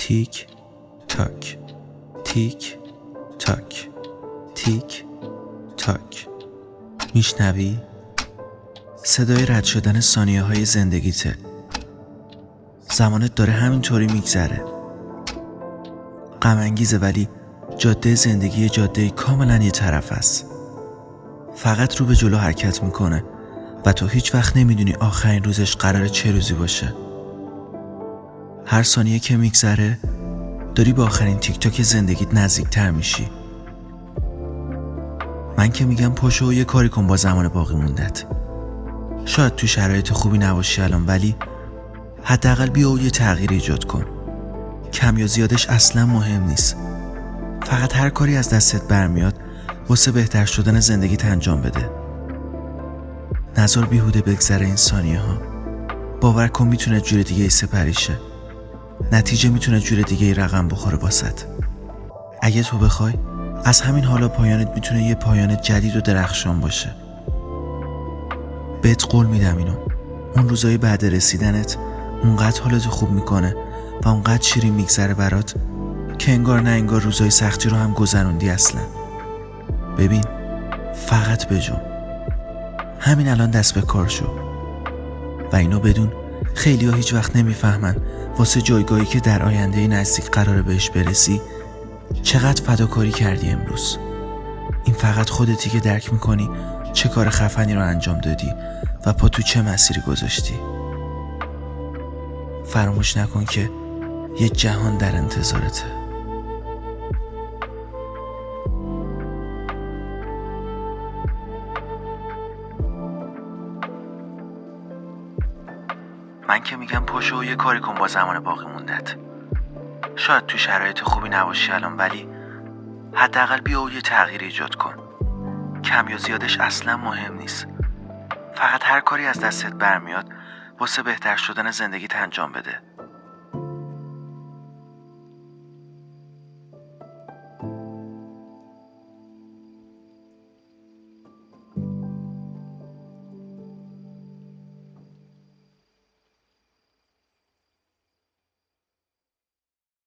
تیک تاک. تیک تاک. تیک تاک. میشنوی؟ صدای رد شدن ثانیه های زندگیته زمانت داره همینطوری میگذره. غم ولی جاده زندگی جاده کاملا یه طرف است. فقط رو به جلو حرکت می‌کنه و تو هیچ وقت نمی‌دونی آخرین روزش قرار چه روزی باشه. هر ثانیه که میگذره داری به آخرین تیک تاک زندگیت نزدیکتر میشی. من که میگم پاشو و یه کاری کن با زمان باقی موندت. شاید تو شرایط خوبی نباشی الان ولی حداقل بیا و یه تغییر ایجاد کن. کم یا زیادش اصلا مهم نیست. فقط هر کاری از دستت برمیاد واسه بهتر شدن زندگیت انجام بده. نظر بیهوده بگذره این ثانیه ها باور کن می‌تونه جور دیگه ای سپریشه نتیجه می‌تونه جور دیگه ای رقم بخوره باست اگه تو بخوای از همین حالا پایانت می‌تونه یه پایان جدید و درخشان باشه. بهت قول میدم اینو. اون روزای بعد رسیدنت اونقدر حالتو خوب می‌کنه و اونقدر شیرین میگذره برات که انگار نه انگار روزای سختی رو هم گذروندی اصلا. ببین فقط بجون همین الان دست به کار شو. و اینو بدون خیلی ها هیچ وقت نمی‌فهمن واسه جایگاهی که در آینده نزدیک قراره بهش برسی چقدر فداکاری کردی امروز. این فقط خودتی که درک می‌کنی چه کار خفنی رو انجام دادی و پا تو چه مسیری گذاشتی. فراموش نکن که یه جهان در انتظارته. من که میگم پاشو یه کاری کن با زمان باقی موندت. شاید تو شرایط خوبی نباشی الان ولی حداقل بیا و یه تغییر ایجاد کن. کم یا زیادش اصلا مهم نیست. فقط هر کاری از دستت برمیاد واسه بهتر شدن زندگیت انجام بده.